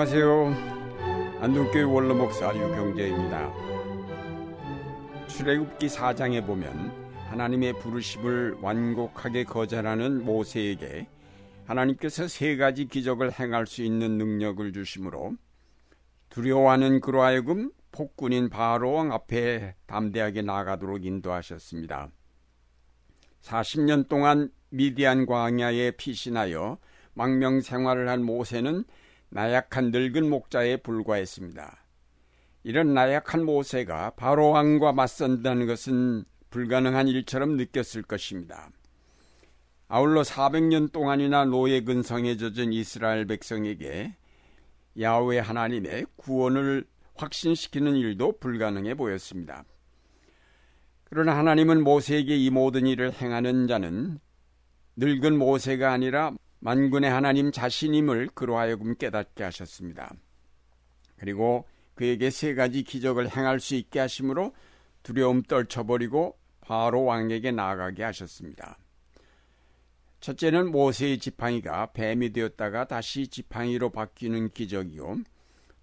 안녕하세요. 안동교회 원로목사 유경재입니다. 출애굽기 4장에 보면 하나님의 부르심을 완곡하게 거절하는 모세에게 하나님께서 세 가지 기적을 행할 수 있는 능력을 주심으로 두려워하는 그로 하여금 폭군인 바로왕 앞에 담대하게 나가도록 인도하셨습니다. 40년 동안 미디안 광야에 피신하여 망명 생활을 한 모세는 나약한 늙은 목자에 불과했습니다. 이런 나약한 모세가 바로 왕과 맞선다는 것은 불가능한 일처럼 느꼈을 것입니다. 아울러 400년 동안이나 노예 근성에 젖은 이스라엘 백성에게 야외 하나님의 구원을 확신시키는 일도 불가능해 보였습니다. 그러나 하나님은 모세에게 이 모든 일을 행하는 자는 늙은 모세가 아니라 만군의 하나님 자신임을 그로 하여금 깨닫게 하셨습니다. 그리고 그에게 세 가지 기적을 행할 수 있게 하심으로 두려움 떨쳐버리고 바로 왕에게 나아가게 하셨습니다. 첫째는 모세의 지팡이가 뱀이 되었다가 다시 지팡이로 바뀌는 기적이요.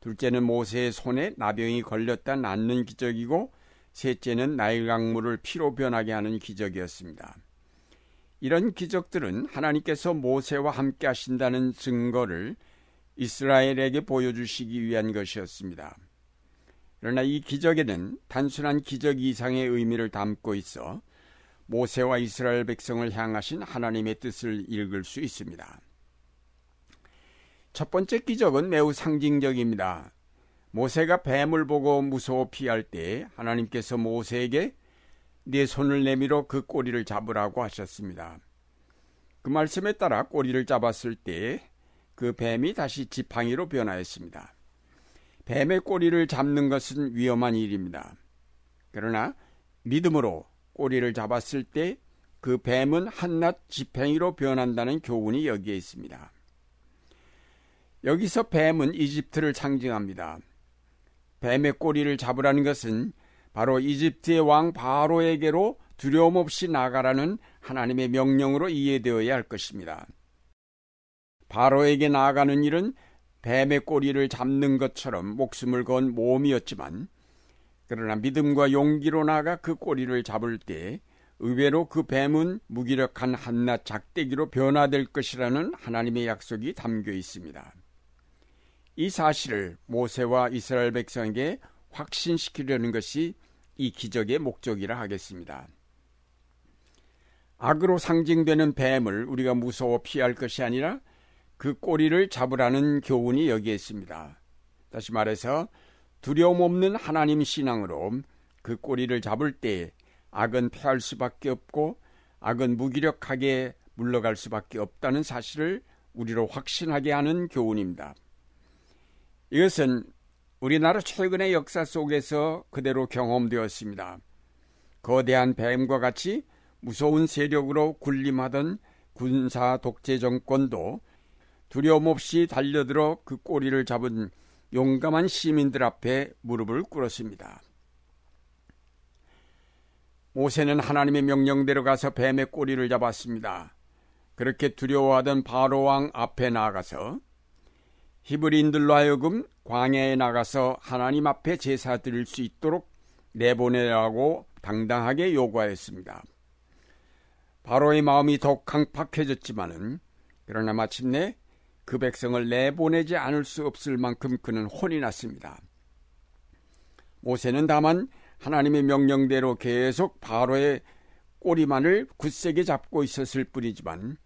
둘째는 모세의 손에 나병이 걸렸다 낫는 기적이고 셋째는 나일 강물을 피로 변하게 하는 기적이었습니다. 이런 기적들은 하나님께서 모세와 함께 하신다는 증거를 이스라엘에게 보여주시기 위한 것이었습니다. 그러나 이 기적에는 단순한 기적 이상의 의미를 담고 있어 모세와 이스라엘 백성을 향하신 하나님의 뜻을 읽을 수 있습니다. 첫 번째 기적은 매우 상징적입니다. 모세가 뱀을 보고 무서워 피할 때 하나님께서 모세에게 네 손을 내밀어 그 꼬리를 잡으라고 하셨습니다. 그 말씀에 따라 꼬리를 잡았을 때 그 뱀이 다시 지팡이로 변하였습니다. 뱀의 꼬리를 잡는 것은 위험한 일입니다. 그러나 믿음으로 꼬리를 잡았을 때 그 뱀은 한낱 지팽이로 변한다는 교훈이 여기에 있습니다. 여기서 뱀은 이집트를 상징합니다. 뱀의 꼬리를 잡으라는 것은 바로 이집트의 왕 바로에게로 두려움 없이 나가라는 하나님의 명령으로 이해되어야 할 것입니다. 바로에게 나아가는 일은 뱀의 꼬리를 잡는 것처럼 목숨을 건 모험이었지만 그러나 믿음과 용기로 나가 그 꼬리를 잡을 때 의외로 그 뱀은 무기력한 한낱 작대기로 변화될 것이라는 하나님의 약속이 담겨 있습니다. 이 사실을 모세와 이스라엘 백성에게 확신시키려는 것이 이 기적의 목적이라 하겠습니다. 악으로 상징되는 뱀을 우리가 무서워 피할 것이 아니라 그 꼬리를 잡으라는 교훈이 여기에 있습니다. 다시 말해서 두려움 없는 하나님 신앙으로 그 꼬리를 잡을 때 악은 패할 수밖에 없고 악은 무기력하게 물러갈 수밖에 없다는 사실을 우리로 확신하게 하는 교훈입니다. 이것은 우리나라 최근의 역사 속에서 그대로 경험되었습니다. 거대한 뱀과 같이 무서운 세력으로 군림하던 군사 독재 정권도 두려움 없이 달려들어 그 꼬리를 잡은 용감한 시민들 앞에 무릎을 꿇었습니다. 모세는 하나님의 명령대로 가서 뱀의 꼬리를 잡았습니다. 그렇게 두려워하던 바로왕 앞에 나가서 히브리인들로 하여금 광야에 나가서 하나님 앞에 제사 드릴 수 있도록 내보내라고 당당하게 요구하였습니다. 바로의 마음이 더욱 강팍해졌지만은 그러나 마침내 그 백성을 내보내지 않을 수 없을 만큼 그는 혼이 났습니다. 모세는 다만 하나님의 명령대로 계속 바로의 꼬리만을 굳세게 잡고 있었을 뿐이지만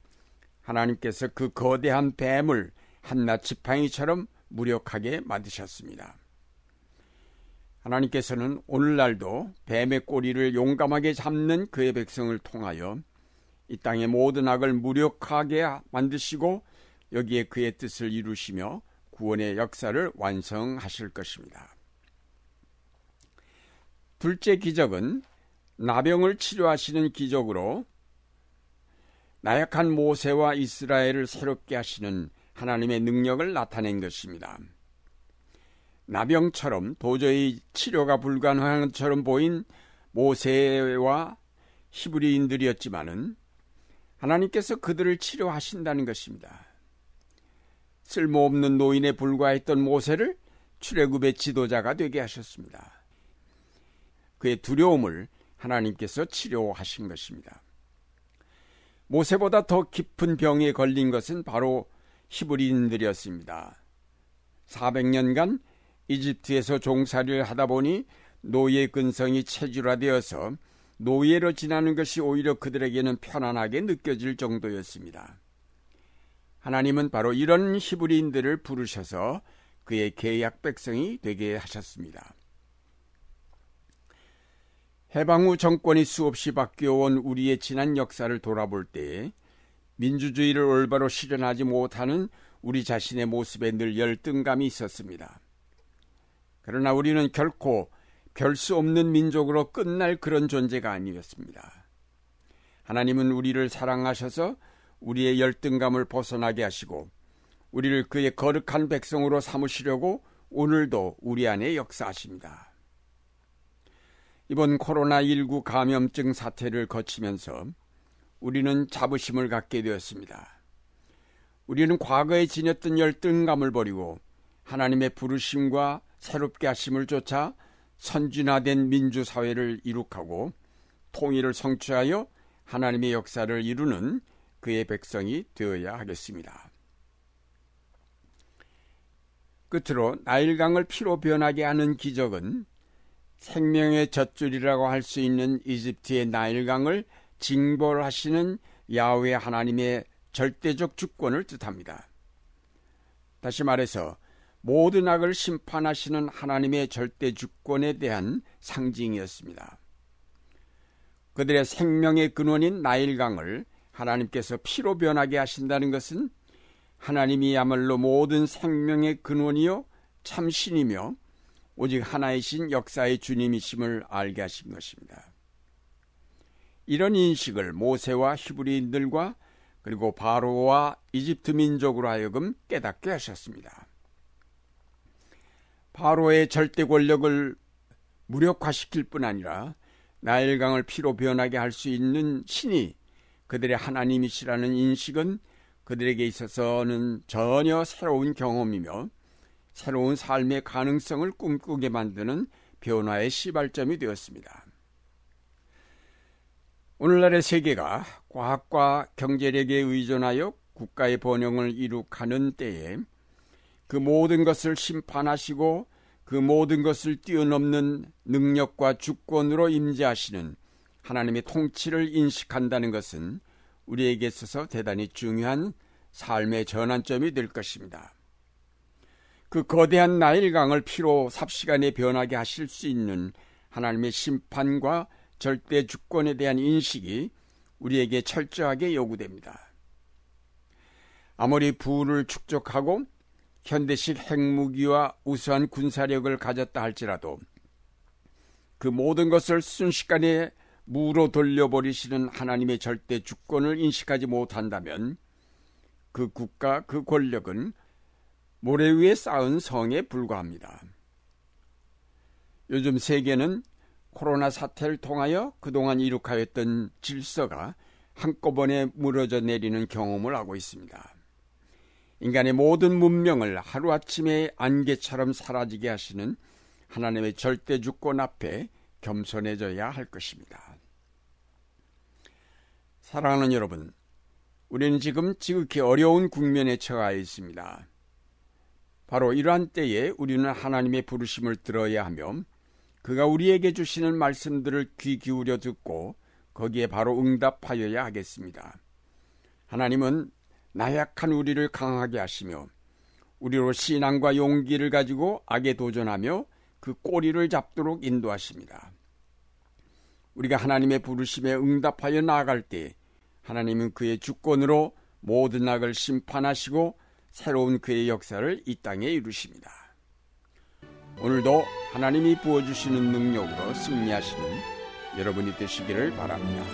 하나님께서 그 거대한 뱀을 한낱 지팡이처럼 무력하게 만드셨습니다. 하나님께서는 오늘날도 뱀의 꼬리를 용감하게 잡는 그의 백성을 통하여 이 땅의 모든 악을 무력하게 만드시고 여기에 그의 뜻을 이루시며 구원의 역사를 완성하실 것입니다. 둘째 기적은 나병을 치료하시는 기적으로 나약한 모세와 이스라엘을 새롭게 하시는 하나님의 능력을 나타낸 것입니다. 나병처럼 도저히 치료가 불가능한 것처럼 보인 모세와 히브리인들이었지만은 하나님께서 그들을 치료하신다는 것입니다. 쓸모없는 노인에 불과했던 모세를 출애굽의 지도자가 되게 하셨습니다. 그의 두려움을 하나님께서 치료하신 것입니다. 모세보다 더 깊은 병에 걸린 것은 바로 히브리인들이었습니다. 400년간 이집트에서 종살이를 하다 보니 노예 근성이 체질화되어서 노예로 지나는 것이 오히려 그들에게는 편안하게 느껴질 정도였습니다. 하나님은 바로 이런 히브리인들을 부르셔서 그의 계약 백성이 되게 하셨습니다. 해방 후 정권이 수없이 바뀌어온 우리의 지난 역사를 돌아볼 때 민주주의를 올바로 실현하지 못하는 우리 자신의 모습에 늘 열등감이 있었습니다. 그러나 우리는 결코 별 수 없는 민족으로 끝날 그런 존재가 아니었습니다. 하나님은 우리를 사랑하셔서 우리의 열등감을 벗어나게 하시고 우리를 그의 거룩한 백성으로 삼으시려고 오늘도 우리 안에 역사하십니다. 이번 코로나19 감염증 사태를 거치면서 우리는 자부심을 갖게 되었습니다. 우리는 과거에 지녔던 열등감을 버리고 하나님의 부르심과 새롭게 하심을 쫓아 선진화된 민주사회를 이룩하고 통일을 성취하여 하나님의 역사를 이루는 그의 백성이 되어야 하겠습니다. 끝으로 나일강을 피로 변하게 하는 기적은 생명의 젖줄이라고 할 수 있는 이집트의 나일강을 징벌하시는 야훼 하나님의 절대적 주권을 뜻합니다. 다시 말해서 모든 악을 심판하시는 하나님의 절대 주권에 대한 상징이었습니다. 그들의 생명의 근원인 나일강을 하나님께서 피로 변하게 하신다는 것은 하나님이야말로 모든 생명의 근원이요 참신이며 오직 하나이신 역사의 주님이심을 알게 하신 것입니다. 이런 인식을 모세와 히브리인들과 그리고 바로와 이집트 민족으로 하여금 깨닫게 하셨습니다. 바로의 절대 권력을 무력화시킬 뿐 아니라 나일강을 피로 변하게 할 수 있는 신이 그들의 하나님이시라는 인식은 그들에게 있어서는 전혀 새로운 경험이며 새로운 삶의 가능성을 꿈꾸게 만드는 변화의 시발점이 되었습니다. 오늘날의 세계가 과학과 경제력에 의존하여 국가의 번영을 이룩하는 때에 그 모든 것을 심판하시고 그 모든 것을 뛰어넘는 능력과 주권으로 임재하시는 하나님의 통치를 인식한다는 것은 우리에게 있어서 대단히 중요한 삶의 전환점이 될 것입니다. 그 거대한 나일강을 피로 삽시간에 변하게 하실 수 있는 하나님의 심판과 절대 주권에 대한 인식이 우리에게 철저하게 요구됩니다. 아무리 부를 축적하고 현대식 핵무기와 우수한 군사력을 가졌다 할지라도 그 모든 것을 순식간에 무로 돌려버리시는 하나님의 절대 주권을 인식하지 못한다면 그 국가, 그 권력은 모래 위에 쌓은 성에 불과합니다. 요즘 세계는 코로나 사태를 통하여 그동안 이룩하였던 질서가 한꺼번에 무너져 내리는 경험을 하고 있습니다. 인간의 모든 문명을 하루아침에 안개처럼 사라지게 하시는 하나님의 절대 주권 앞에 겸손해져야 할 것입니다. 사랑하는 여러분, 우리는 지금 지극히 어려운 국면에 처해 있습니다. 바로 이러한 때에 우리는 하나님의 부르심을 들어야 하며 그가 우리에게 주시는 말씀들을 귀 기울여 듣고 거기에 바로 응답하여야 하겠습니다. 하나님은 나약한 우리를 강하게 하시며 우리로 신앙과 용기를 가지고 악에 도전하며 그 꼬리를 잡도록 인도하십니다. 우리가 하나님의 부르심에 응답하여 나아갈 때 하나님은 그의 주권으로 모든 악을 심판하시고 새로운 그의 역사를 이 땅에 이루십니다. 오늘도 하나님이 부어주시는 능력으로 승리하시는 여러분이 되시기를 바랍니다.